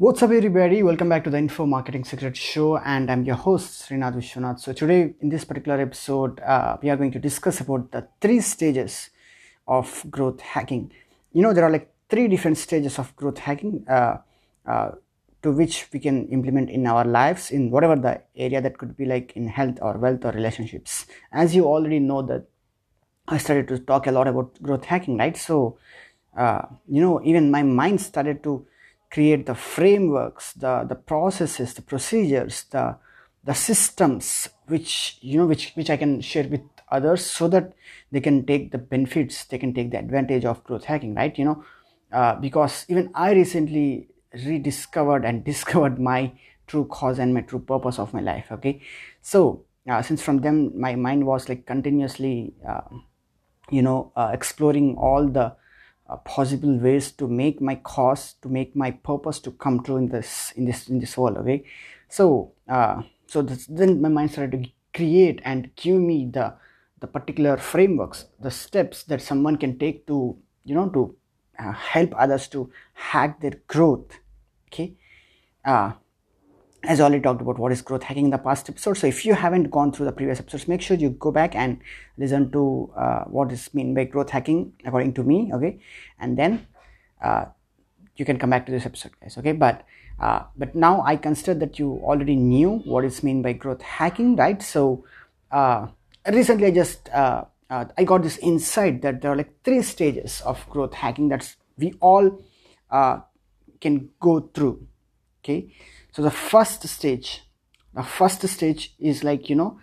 What's up, everybody? Welcome back to the Info Marketing Secret Show, and I'm your host Srinath Vishwanath. So today, in this particular episode, uh, we are going to discuss about the three stages of growth hacking. You know, there are like three different stages of growth hacking, uh, uh, to which we can implement in our lives in whatever the area that could be like in health or wealth or relationships. As you already know that I started to talk a lot about growth hacking, right? So, uh, you know, even my mind started to create the frameworks, the, the processes, the procedures, the, the systems, which, you know, which, which I can share with others so that they can take the benefits, they can take the advantage of growth hacking, right? You know, uh, because even I recently rediscovered and discovered my true cause and my true purpose of my life. Okay. So, uh, since from them, my mind was like continuously, uh, you know, uh, exploring all the uh, possible ways to make my cause to make my purpose to come true in this in this in this world okay? So uh, so this, then my mind started to create and give me the the particular frameworks the steps that someone can take to you know to uh, help others to hack their growth okay? Uh, as I already talked about what is growth hacking in the past episode. So if you haven't gone through the previous episodes, make sure you go back and listen to uh, what is mean by growth hacking according to me. Okay, and then uh, you can come back to this episode, guys. Okay, but uh, but now I consider that you already knew what is mean by growth hacking, right? So uh, recently I just uh, uh, I got this insight that there are like three stages of growth hacking that we all can go through. Okay so the first stage the first stage is like you know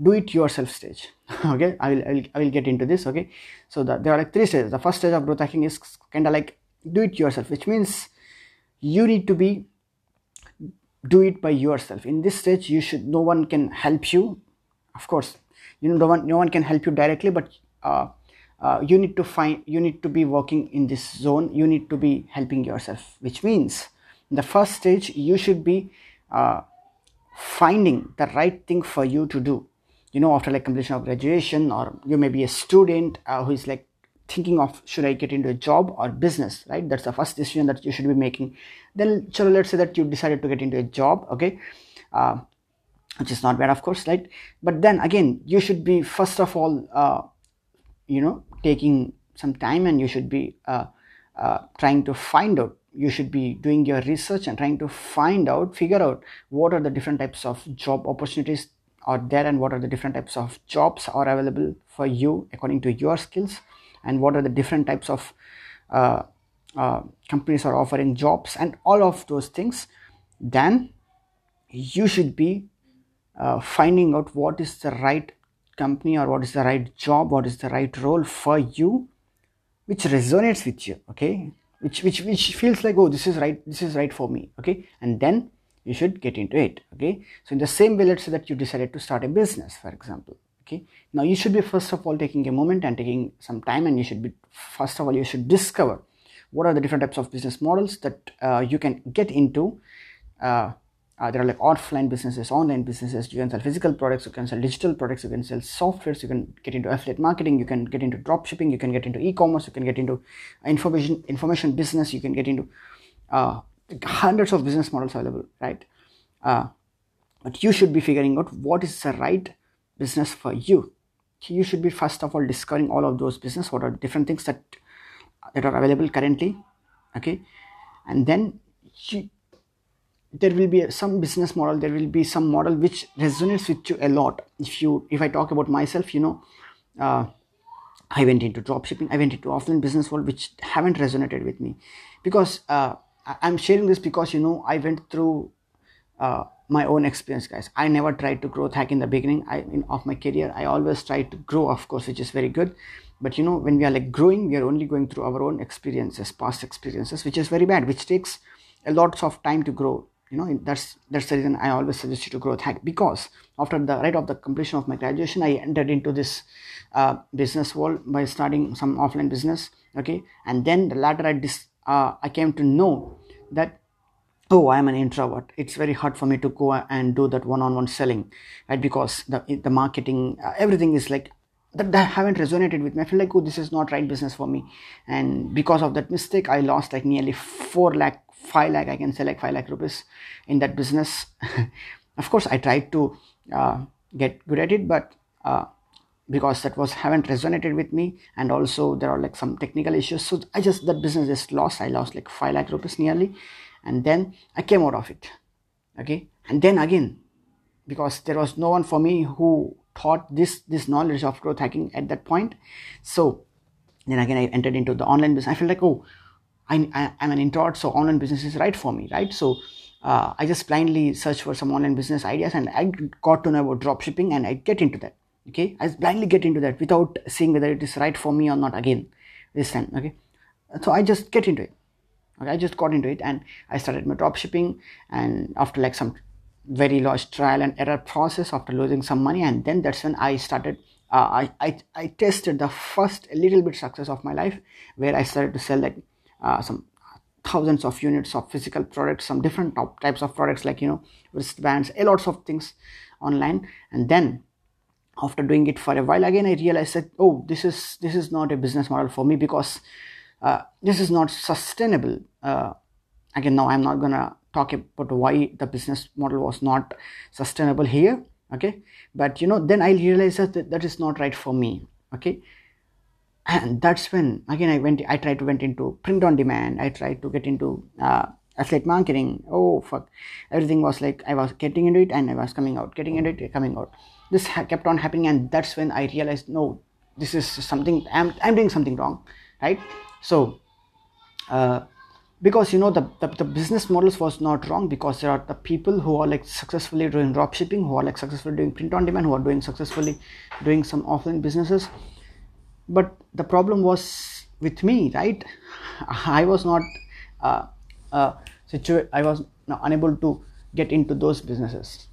do it yourself stage. Okay? I will, I will i will get into this okay? So the, there are like three stages. The first stage of growth hacking is kind of like do it yourself which means you need to be do it by yourself. In this stage you should no one can help you. Of course you know no one no one can help you directly but uh, uh, you need to find you need to be working in this zone. You need to be helping yourself which means the first stage you should be uh, finding the right thing for you to do. You know after like completion of graduation or you may be a student uh, who is like thinking of should i get into a job or business right? That's the first decision that you should be making. Then so let's say that you decided to get into a job okay? Uh, which is not bad of course right? But then again you should be first of all uh, you know taking some time and you should be uh, uh, trying to find out you should be doing your research and trying to find out figure out what are the different types of job opportunities are there and what are the different types of jobs are available for you according to your skills and what are the different types of uh, uh, companies are offering jobs and all of those things then you should be uh, finding out what is the right company or what is the right job what is the right role for you which resonates with you okay which which which feels like oh this is right this is right for me okay? And then you should get into it okay? So in the same way let's say that you decided to start a business for example okay? Now you should be first of all taking a moment and taking some time and you should be first of all you should discover what are the different types of business models that uh, you can get into uh, uh, there are like offline businesses, online businesses. You can sell physical products, you can sell digital products, you can sell softwares, you can get into affiliate marketing, you can get into drop shipping, you can get into e-commerce, you can get into information information business, you can get into uh, hundreds of business models available, right? Uh, but you should be figuring out what is the right business for you. You should be first of all discovering all of those business, what are different things that that are available currently, okay, and then you there will be some business model there will be some model which resonates with you a lot. If you if i talk about myself you know uh, i went into dropshipping i went into offline business world which haven't resonated with me. Because uh, i'm sharing this because you know i went through uh, my own experience guys. I never tried to growth hack in the beginning. I, in, of my career i always tried to grow of course which is very good. But you know when we are like growing we are only going through our own experiences past experiences which is very bad which takes a lot of time to grow you know that's that's the reason i always suggest you to growth hack because after the right of the completion of my graduation i entered into this uh, business world by starting some offline business okay? And then the latter i dis, uh, i came to know that oh i am an introvert. It's very hard for me to go and do that one-on-one selling right? Because the the marketing uh, everything is like that, that haven't resonated with me. I feel like oh this is not right business for me. And because of that mistake i lost like nearly 4 lakh 5 lakh i can sell like 5 lakh rupees in that business. Of course i tried to uh, get good at it but uh, because that was haven't resonated with me and also there are like some technical issues. So i just that business just lost. I lost like 5 lakh rupees nearly and then i came out of it. Okay? And then again because there was no one for me who taught this this knowledge of growth hacking at that point. So then again i entered into the online business. I feel like oh I, am an introvert so online business is right for me right? So uh, i just blindly search for some online business ideas and i got to know about drop shipping and i get into that okay? I blindly get into that without seeing whether it is right for me or not again this time okay? So i just get into it okay? I just got into it and i started my drop shipping and after like some very large trial and error process after losing some money and then that's when i started uh, I, I i tested the first little bit success of my life where i started to sell like some thousands of units of physical products some different types of products like you know wristbands a lots of things online. And then after doing it for a while again i realized that oh this is this is not a business model for me because uh, this is not sustainable. Uh, again now i'm not gonna talk about why the business model was not sustainable here okay? But you know then i realized that that is not right for me okay and that's when again i went i tried to went into print on demand. I tried to get into uh, affiliate marketing. Oh fuck. Everything was like i was getting into it and i was coming out getting into it coming out. This ha- kept on happening and that's when i realized no this is something i'm, I'm doing something wrong right? So uh, because you know the, the, the business models was not wrong because there are the people who are like successfully doing drop shipping who are like successfully doing print on demand who are doing successfully doing some offline businesses but the problem was with me right? I was not uh, uh, i was unable to get into those businesses.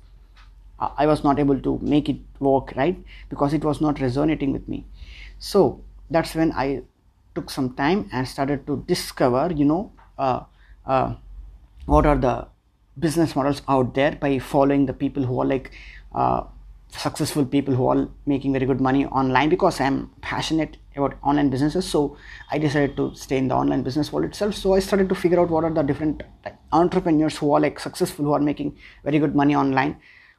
I was not able to make it work right? Because it was not resonating with me. So that's when I took some time and started to discover, you know, uh, uh, what are the business models out there by following the people who are like uh, successful people who are making very good money online because I'm passionate about online businesses. So I decided to stay in the online business world itself. So I started to figure out what are the different entrepreneurs who are like successful, who are making very good money online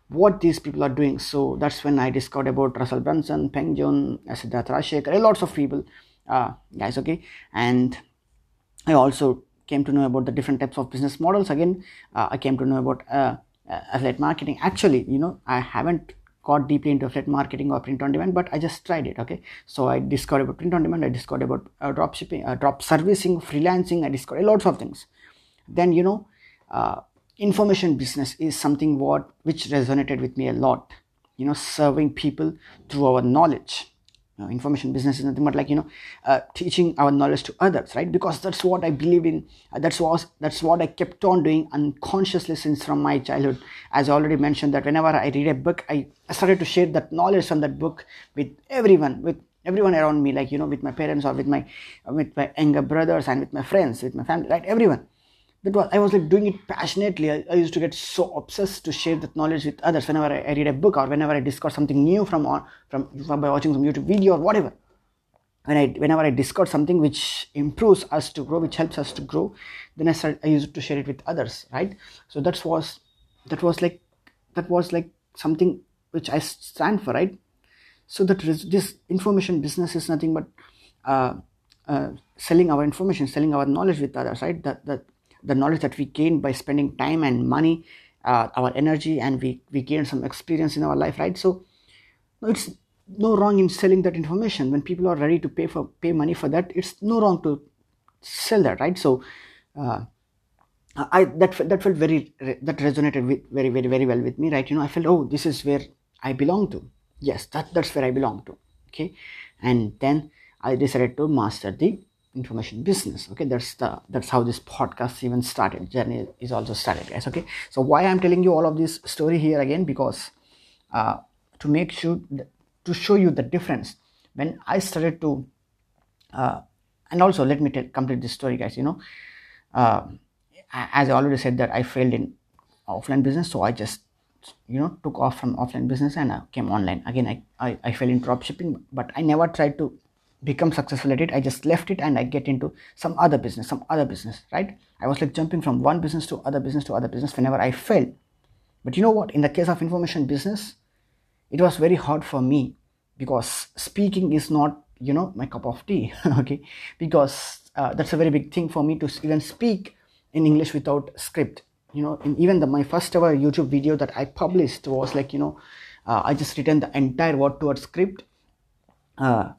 what these people are doing. So that's when I discovered about Russell Brunson, Peng Joon, Siddharth Rajsekar, lots of people, uh, guys, okay. And I also came to know about the different types of business models. Again, uh, I came to know about uh, uh affiliate marketing. Actually, you know, I haven't got deeply into affiliate marketing or print on demand, but I just tried it. Okay, so I discovered about print on demand. I discovered about uh, drop shipping, uh, drop servicing, freelancing. I discovered lots of things. Then you know, uh, information business is something what which resonated with me a lot you know serving people through our knowledge know, information business is nothing but like you know uh, teaching our knowledge to others right? Because that's what i believe in. Uh, that's what that's what i kept on doing unconsciously since from my childhood. As i already mentioned that whenever i read a book i, I started to share that knowledge from that book with everyone with everyone around me like you know with my parents or with my with my younger brothers and with my friends with my family right? Everyone that was I was like doing it passionately. I, I, used to get so obsessed to share that knowledge with others whenever I, I read a book or whenever I discover something new from from, from by watching some YouTube video or whatever. When I whenever I discover something which improves us to grow, which helps us to grow, then I start I used to share it with others, right? So that was that was like that was like something which I stand for, right? So that this information business is nothing but uh, uh, selling our information, selling our knowledge with others, right? That that the knowledge that we gain by spending time and money uh, our energy and we we gain some experience in our life right? So it's no wrong in selling that information. When people are ready to pay for pay money for that it's no wrong to sell that right? So uh, i that that felt very that resonated with very very very well with me right? You know i felt oh this is where i belong to. Yes that that's where i belong to. Okay? And then i decided to master the information business okay? That's the that's how this podcast even started. Journey is also started guys okay? So why i'm telling you all of this story here again? Because uh, to make sure to show you the difference when i started to uh, and also let me tell, complete this story guys you know? Uh, as i already said that i failed in offline business so i just you know took off from offline business and I came online. Again I, I, I fell in drop shipping but i never tried to become successful at it i just left it and i get into some other business some other business right? I was like jumping from one business to other business to other business whenever i failed but you know what? In the case of information business it was very hard for me because speaking is not you know my cup of tea okay? Because uh, that's a very big thing for me to even speak in english without script you know? Even the my first ever youtube video that i published was like you know uh, i just written the entire word to word script. Uh,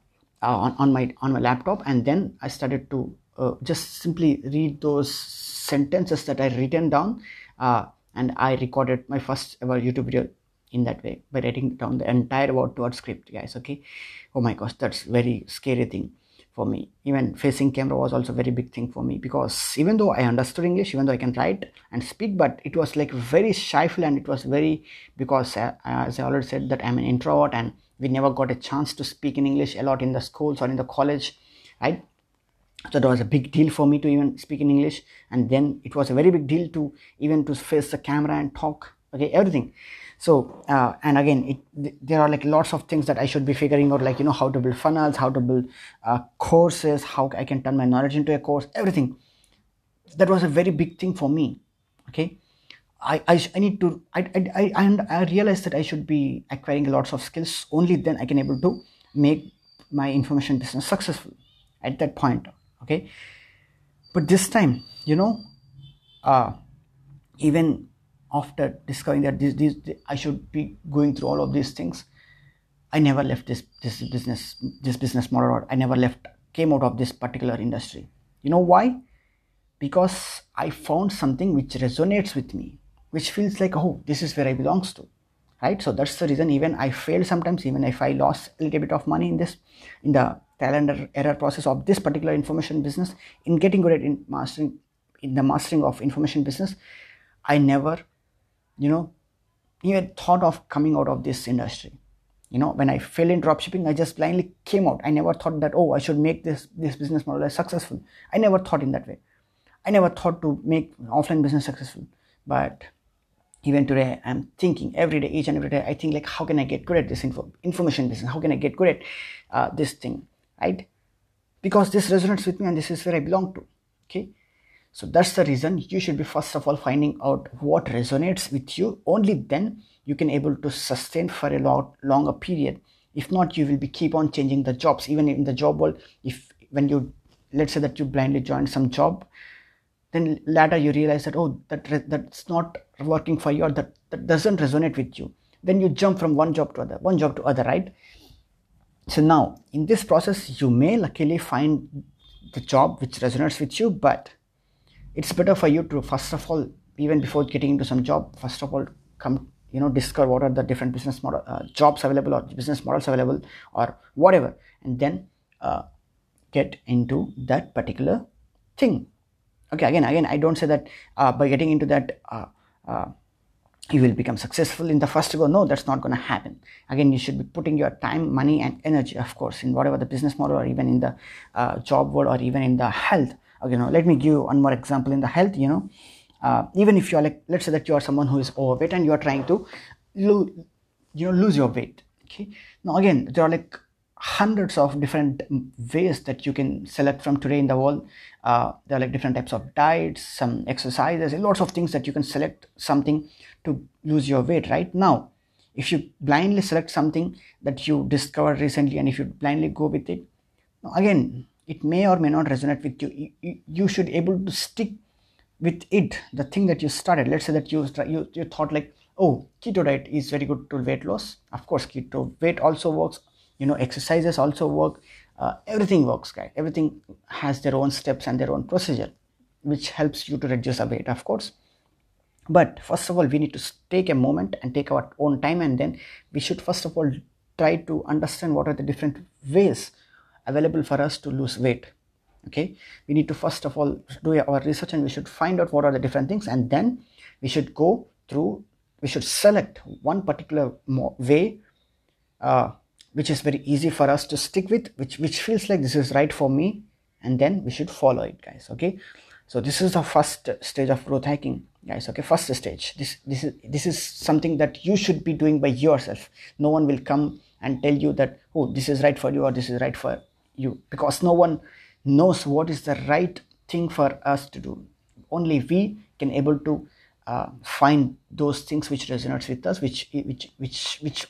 on, on my on my laptop. And then i started to uh, just simply read those sentences that i written down uh, and i recorded my first ever youtube video in that way by writing down the entire word to word script guys okay? Oh my gosh that's very scary thing for me. Even facing camera was also very big thing for me because even though i understood english even though i can write and speak but it was like very shyful and it was very because uh, as i already said that i'm an introvert and we never got a chance to speak in english a lot in the schools or in the college right? So that was a big deal for me to even speak in english. And then it was a very big deal to even to face the camera and talk okay everything. So uh, and again it, there are like lots of things that i should be figuring out like you know how to build funnels how to build uh, courses how i can turn my knowledge into a course everything. That was a very big thing for me okay i i, I need to I, I i i realized that i should be acquiring lots of skills only then i can able to make my information business successful at that point okay but this time you know uh even after discovering that this, this, I should be going through all of these things, I never left this this business this business model or I never left came out of this particular industry. You know why? Because I found something which resonates with me, which feels like oh this is where I belongs to, right? So that's the reason even I failed sometimes, even if I lost a little bit of money in this in the calendar error process of this particular information business in getting good at in mastering in the mastering of information business, I never you know even thought of coming out of this industry. You know when i fell in dropshipping i just blindly came out. I never thought that oh i should make this this business model as successful. I never thought in that way. I never thought to make offline business successful. But even today i'm thinking every day each and every day i think like how can i get good at this info, information business how can i get good at uh, this thing right because this resonates with me and this is where i belong to okay so that's the reason you should be first of all finding out what resonates with you. Only then you can able to sustain for a lot longer period. If not, you will be keep on changing the jobs. Even in the job world, if when you let's say that you blindly join some job, then later you realize that oh that that's not working for you or that, that doesn't resonate with you. Then you jump from one job to other, one job to other, right? So now in this process, you may luckily find the job which resonates with you, but it's better for you to first of all even before getting into some job first of all come you know discover what are the different business model uh, jobs available or business models available or whatever and then uh, get into that particular thing okay again again i don't say that uh, by getting into that uh, uh, you will become successful in the first go. No that's not going to happen. Again you should be putting your time money and energy of course in whatever the business model or even in the uh, job world or even in the health. Okay now let me give you one more example in the health you know. Uh, even if you're like let's say that you are someone who is overweight and you are trying to lose you know lose your weight okay? Now again there are like hundreds of different ways that you can select from today in the world uh, there are like different types of diets some exercises lots of things that you can select something to lose your weight right now if you blindly select something that you discovered recently and if you blindly go with it again it may or may not resonate with you. you. Should able to stick with it, the thing that you started. Let's say that you, you, you thought like, oh, keto diet is very good to weight loss. Of course, keto weight also works. You know, exercises also work. Uh, everything works, guys. Everything has their own steps and their own procedure, which helps you to reduce the weight, of course. But first of all, we need to take a moment and take our own time, and then we should first of all try to understand what are the different ways available for us to lose weight okay we need to first of all do our research and we should find out what are the different things and then we should go through we should select one particular way uh, which is very easy for us to stick with which which feels like this is right for me and then we should follow it guys okay? So this is the first stage of growth hacking guys okay? First stage. This this is this is something that you should be doing by yourself. No one will come and tell you that oh this is right for you or this is right for you because no one knows what is the right thing for us to do. Only we can able to uh, find those things which resonates with us which which which which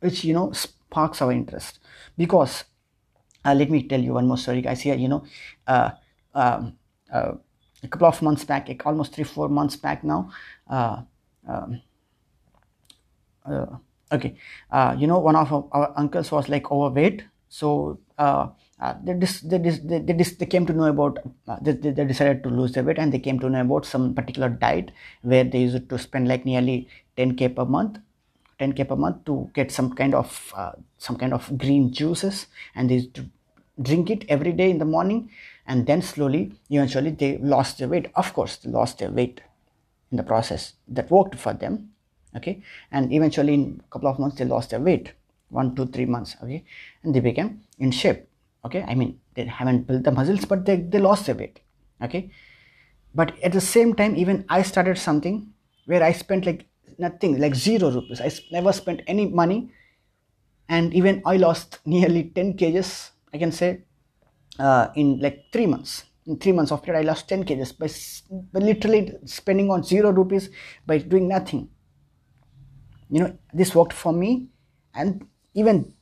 which you know sparks our interest. Because uh, let me tell you one more story guys. Here you know uh, um, uh, a couple of months back almost three four months back now uh, um, uh, okay uh, you know one of our, our, uncles was like overweight. So they, dis, they, dis, they, they, dis, they, came to know about they, they decided to lose their weight and they came to know about some particular diet where they used to spend like nearly 10k per month 10k per month to get some kind of uh, some kind of green juices. And they drink it every day in the morning and then slowly eventually they lost their weight. Of course they lost their weight in the process that worked for them okay? And eventually in a couple of months they lost their weight. One two three months okay? And they became in shape okay? I mean they haven't built the muscles but they, they lost their weight okay? But at the same time even i started something where i spent like nothing like zero rupees. I never spent any money and even i lost nearly 10 kgs i can say uh, in like three months. In three months period i lost 10 kgs by, by literally spending on zero rupees by doing nothing. You know this worked for me and even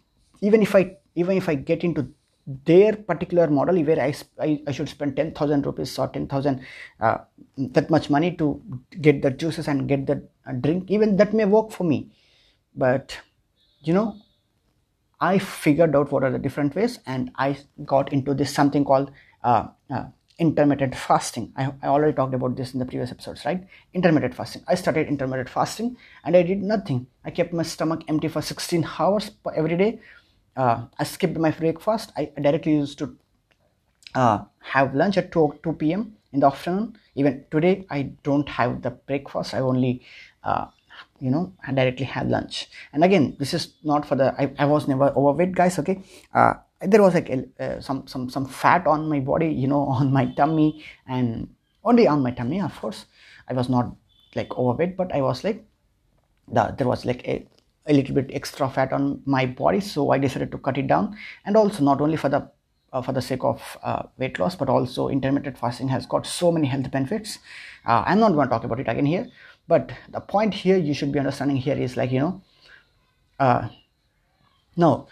even if i even if i get into their particular model where I, I, I should spend 10,000 rupees or 10,000 uh, that much money to get the juices and get the uh, drink even that may work for me but you know I figured out what are the different ways and I got into this something called uh, uh, intermittent fasting. I, I already talked about this in the previous episodes, right? Intermittent fasting. I started intermittent fasting and I did nothing. I kept my stomach empty for 16 hours every day uh, I skipped my breakfast. I directly used to uh, have lunch at 2, 2 p.m. in the afternoon. Even today, I don't have the breakfast. I only, uh, you know, I directly have lunch. And again, this is not for the. I, I was never overweight, guys. Okay, uh, there was like uh, some some some fat on my body, you know, on my tummy, and only on my tummy, of course. I was not like overweight, but I was like, the, there was like a a little bit extra fat on my body so i decided to cut it down. And also not only for the uh, for the sake of uh, weight loss but also intermittent fasting has got so many health benefits. Uh, i'm not going to talk about it again here but the point here you should be understanding here is like you know uh, no.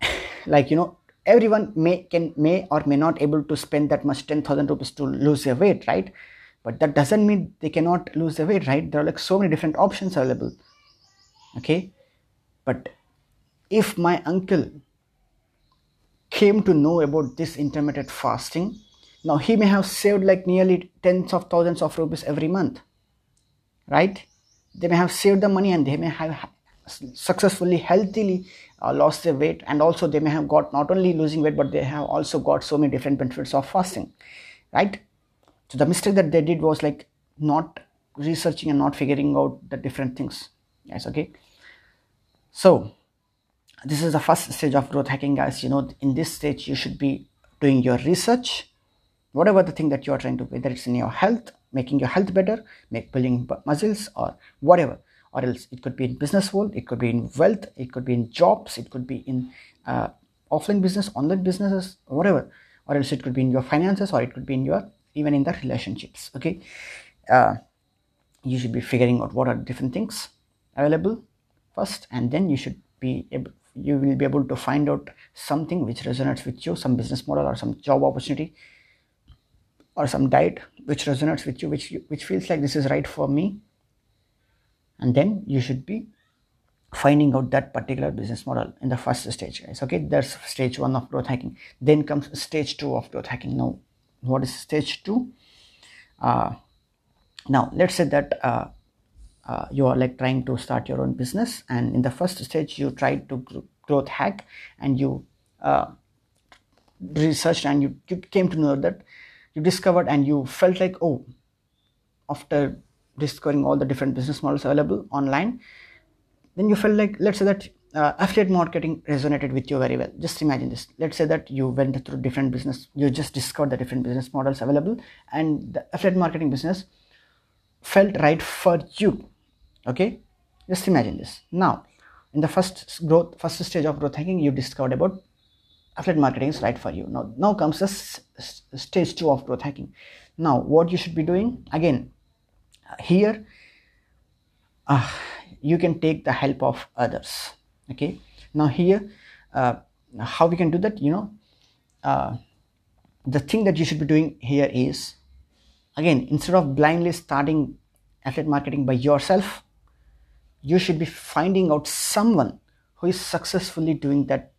Like you know everyone may can may or may not able to spend that much 10000 rupees to lose their weight right? But that doesn't mean they cannot lose their weight right? There are like so many different options available okay? But if my uncle came to know about this intermittent fasting now he may have saved like nearly tens of thousands of rupees every month right? They may have saved the money and they may have successfully healthily uh, lost their weight and also they may have got not only losing weight but they have also got so many different benefits of fasting right? So the mistake that they did was like not researching and not figuring out the different things yes okay. So this is the first stage of growth hacking guys. You know in this stage you should be doing your research. Whatever the thing that you are trying to whether it's in your health making your health better make building muscles or whatever. Or else it could be in business world it could be in wealth it could be in jobs it could be in uh, offline business online businesses whatever. Or else it could be in your finances or it could be in your even in the relationships okay? Uh, you should be figuring out what are different things available first and then you should be able you will be able to find out something which resonates with you some business model or some job opportunity or some diet which resonates with you which which feels like this is right for me. And then you should be finding out that particular business model in the first stage guys. Okay that's stage one of growth hacking. Then comes stage two of growth hacking. Now what is stage two? Uh, now let's say that uh, uh, you are like trying to start your own business and in the first stage you tried to growth hack and you uh, researched and you, you came to know that you discovered and you felt like oh after discovering all the different business models available online then you felt like let's say that uh, affiliate marketing resonated with you very well. Just imagine this. Let's say that you went through different business you just discovered the different business models available and the affiliate marketing business felt right for you okay? Just imagine this. Now in the first growth first stage of growth hacking you discovered about affiliate marketing is right for you. Now now comes the stage two of growth hacking now what you should be doing again here uh, you can take the help of others. Okay? Now here uh, how we can do that you know uh, the thing that you should be doing here is again instead of blindly starting affiliate marketing by yourself you should be finding out someone who is successfully doing that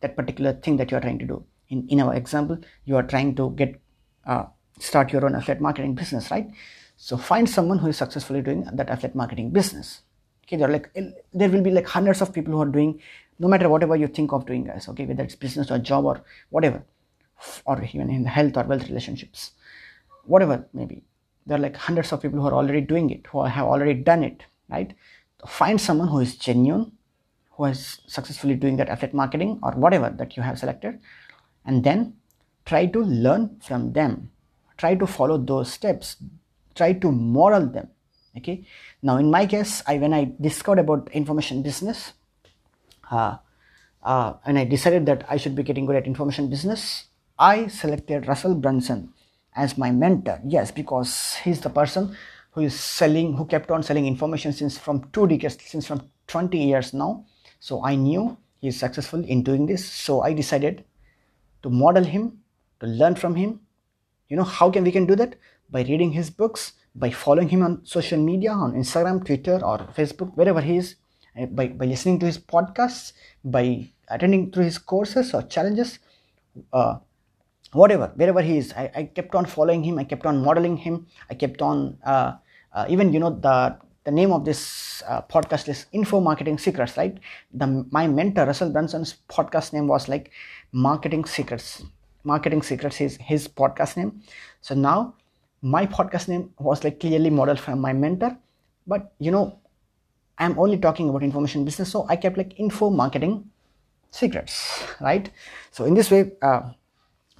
that particular thing that you are trying to do. In in our example you are trying to get uh, start your own affiliate marketing business right? So find someone who is successfully doing that affiliate marketing business. Okay there are like there will be like hundreds of people who are doing no matter whatever you think of doing guys okay? Whether it's business or job or whatever or even in health or wealth relationships whatever maybe there are like hundreds of people who are already doing it who have already done it right find someone who is genuine who is successfully doing that affiliate marketing or whatever that you have selected and then try to learn from them. Try to follow those steps. Try to model them okay? Now in my case i when i discovered about information business uh, uh, and i decided that i should be getting good at information business i selected russell brunson as my mentor. Yes because he's the person who is selling who kept on selling information since from two decades since from 20 years now. So i knew he's successful in doing this. So i decided to model him to learn from him. You know how can we can do that? By reading his books by following him on social media on instagram twitter or facebook wherever he is eh, by, by listening to his podcasts by attending through his courses or challenges uh, whatever wherever he is I, I, kept on following him i kept on modeling him i kept on uh, uh, even you know the the name of this uh, podcast is info marketing secrets right? The my mentor russell brunson's podcast name was like marketing secrets. Marketing secrets is his podcast name. So now my podcast name was like clearly modeled from my mentor. But you know i'm only talking about information business so i kept like info marketing secrets right? So in this way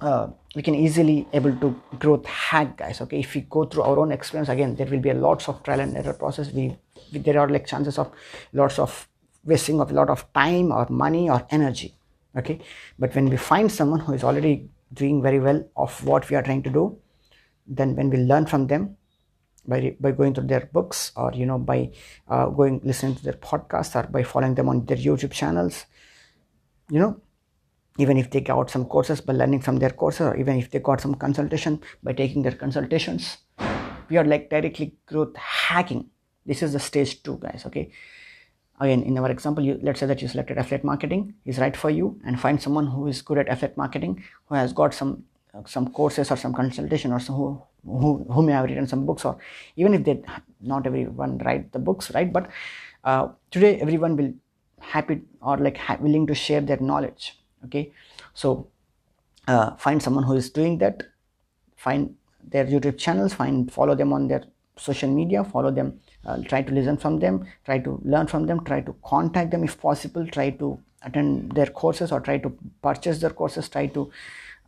uh, we can easily able to growth hack guys okay? If we go through our own experience again there will be a lots of trial and error process. We, we there are like chances of lots of wasting of a lot of time or money or energy okay? But when we find someone who is already doing very well of what we are trying to do then when we learn from them by by going through their books or you know by uh, going listening to their podcasts or by following them on their youtube channels you know even if they got some courses by learning from their courses or even if they got some consultation by taking their consultations. We are like directly growth hacking. This is the stage two guys okay? Again in our example you, let's say that you selected affiliate marketing is right for you and find someone who is good at affiliate marketing who has got some uh, some courses or some consultation or some who, who who may have written some books or even if they not everyone write the books right? But uh, today everyone will happy or like ha- willing to share their knowledge okay. So uh, find someone who is doing that. Find their youtube channels. Find follow them on their social media. Follow them. Uh, try to listen from them. Try to learn from them. Try to contact them if possible. Try to attend their courses or try to purchase their courses. Try to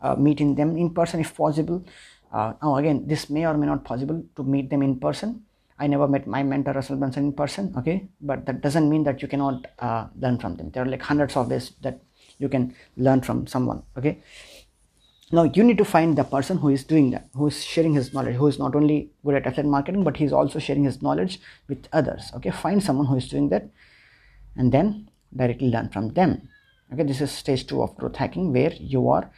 uh, meeting them in person if possible. Uh, now again this may or may not possible to meet them in person. I never met my mentor russell brunson in person. Okay. But that doesn't mean that you cannot uh, learn from them. There are like hundreds of ways that you can learn from someone okay? Now you need to find the person who is doing that who is sharing his knowledge who is not only good at affiliate marketing but he's also sharing his knowledge with others okay? Find someone who is doing that and then directly learn from them okay? This is stage two of growth hacking where you are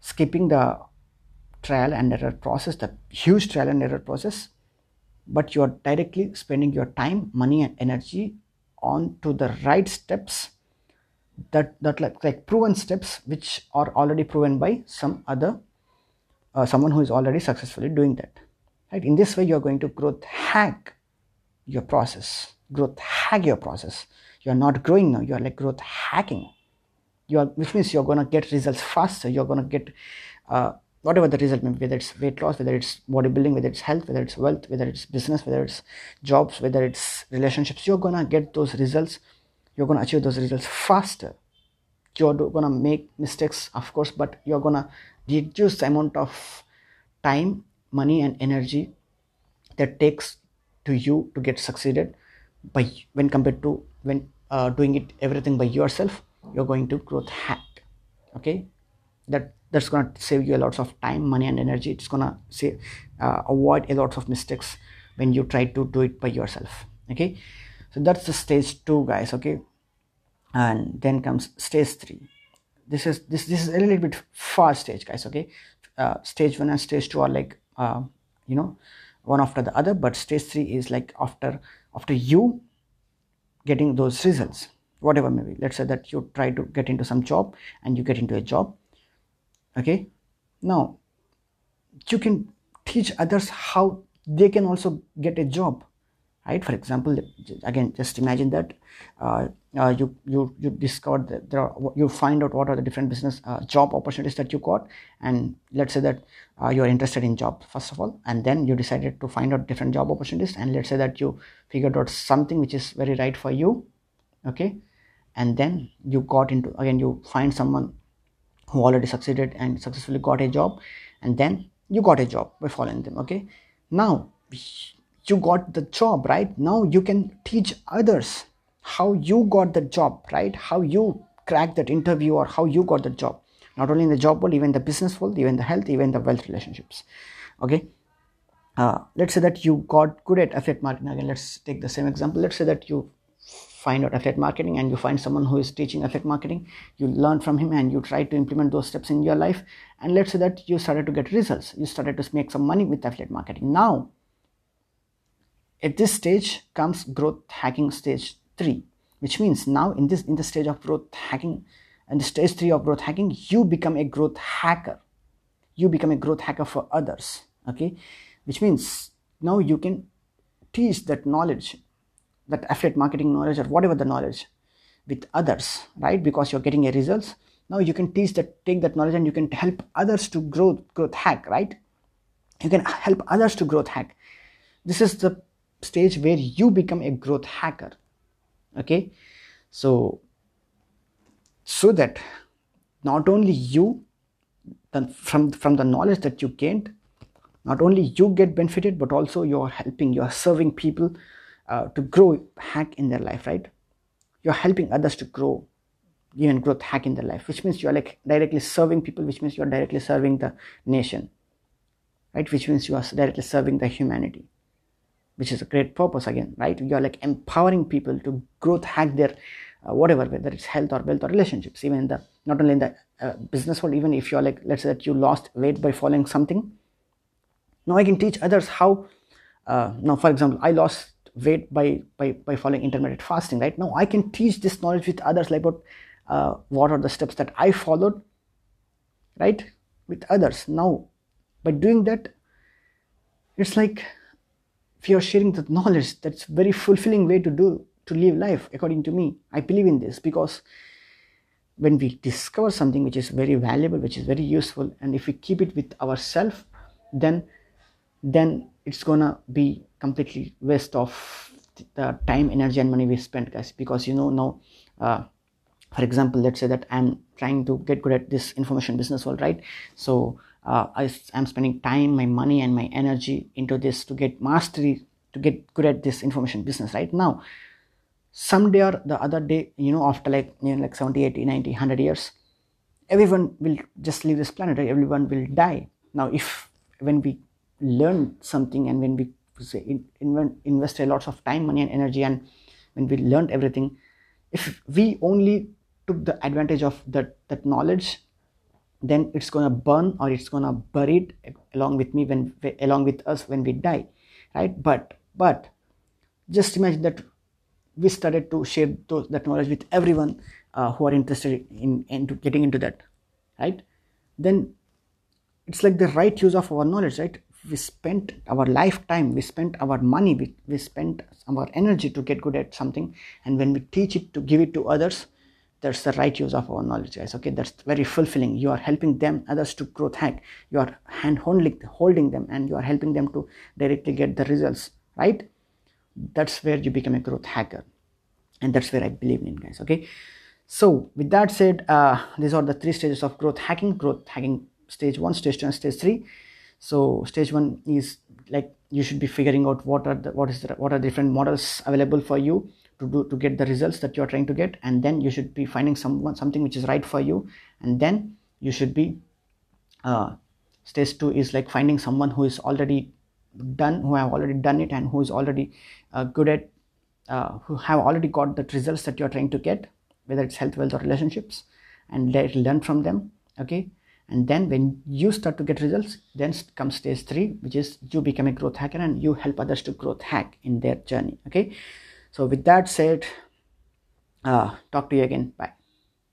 skipping the trial and error process the huge trial and error process but you are directly spending your time money and energy on to the right steps that that like, like proven steps which are already proven by some other uh, someone who is already successfully doing that. Right? In this way you are going to growth hack your process growth hack your process. You are not growing now you are like growth hacking. You are which means you're going to get results faster you're going to get uh, whatever the result may be whether it's weight loss whether it's bodybuilding whether it's health whether it's wealth whether it's business whether it's jobs whether it's relationships you're going to get those results you're going to achieve those results faster. You're going to make mistakes of course but you're going to reduce the amount of time money and energy that takes to you to get succeeded by when compared to when uh, doing it everything by yourself you're going to growth hack okay? That that's going to save you a lot of time money and energy. It's going to say uh, avoid a lot of mistakes when you try to do it by yourself okay so that's the stage two guys okay? And then comes stage three. This is this this is a little bit far stage guys okay? Uh, stage one and stage two are like uh, you know one after the other but stage three is like after after you getting those results. Whatever maybe let's say that you try to get into some job and you get into a job okay? Now you can teach others how they can also get a job right? For example again just imagine that uh, uh, you you you discover that there are you find out what are the different business uh, job opportunities that you got and let's say that uh, you are interested in job first of all and then you decided to find out different job opportunities and let's say that you figured out something which is very right for you okay? And then you got into again you find someone who already succeeded and successfully got a job and then you got a job by following them okay? Now you got the job right? Now you can teach others how you got the job right? How you cracked that interview or how you got the job. Not only in the job world even the business world even the health even the wealth relationships. Okay? Uh, let's say that you got good at affiliate marketing. Again let's take the same example. Let's say that you find out affiliate marketing and you find someone who is teaching affiliate marketing. You learn from him and you try to implement those steps in your life. And let's say that you started to get results. You started to make some money with affiliate marketing. Now at this stage comes growth hacking stage 3 which means now in this in the stage of growth hacking and stage 3 of growth hacking you become a growth hacker. You become a growth hacker for others okay? Which means now you can teach that knowledge that affiliate marketing knowledge or whatever the knowledge with others right? Because you're getting a results. Now you can teach that take that knowledge and you can help others to grow growth hack right? You can help others to growth hack. This is the stage where you become a growth hacker. Okay? So so that not only you then from from the knowledge that you gained not only you get benefited but also you're helping you're serving people uh, to grow hack in their life right? You're helping others to grow even growth hack in their life which means you're like directly serving people which means you're directly serving the nation right? Which means you are directly serving the humanity which is a great purpose again right you're like empowering people to growth hack their uh, whatever whether it's health or wealth or relationships even in the not only in the uh, business world even if you're like let's say that you lost weight by following something now i can teach others how uh, now for example i lost weight by, by, by following intermittent fasting, right? Now I can teach this knowledge with others like uh, what are the steps that I followed, right? With others. Now, by doing that, it's like if you're sharing the knowledge, that's very fulfilling way to do, to live life, according to me. I believe in this because when we discover something which is very valuable, which is very useful, and if we keep it with ourselves, then then it's gonna be completely waste of the time energy and money we spent guys because you know now uh, for example let's say that i'm trying to get good at this information business world right so uh, I, i'm spending time my money and my energy into this to get mastery to get good at this information business right now someday or the other day you know after like you know like 70 80 90 100 years everyone will just leave this planet right? everyone will die now if when we learn something and when we say in, in, invest a lots of time money and energy and when we learned everything if we only took the advantage of that that knowledge then it's gonna burn or it's gonna bury it along with me when along with us when we die right? But but just imagine that we started to share those, that knowledge with everyone uh, who are interested in into getting into that right? Then it's like the right use of our knowledge right? We spent our lifetime we spent our money we, we spent our energy to get good at something and when we teach it to give it to others that's the right use of our knowledge guys okay? That's very fulfilling. You are helping them others to growth hack you are hand holding them and you are helping them to directly get the results right? That's where you become a growth hacker. And that's where i believe in guys okay? So with that said uh, these are the three stages of growth hacking. Growth hacking stage one stage two and stage three. So stage one is like you should be figuring out what are the what is the, what are the different models available for you to do to get the results that you're trying to get and then you should be finding someone something which is right for you and then you should be uh, stage two is like finding someone who is already done who have already done it and who is already uh, good at uh, who have already got the results that you're trying to get whether it's health wealth or relationships and let, learn from them okay? And then when you start to get results then comes stage three which is you become a growth hacker and you help others to growth hack in their journey okay so with that said uh, talk to you again. Bye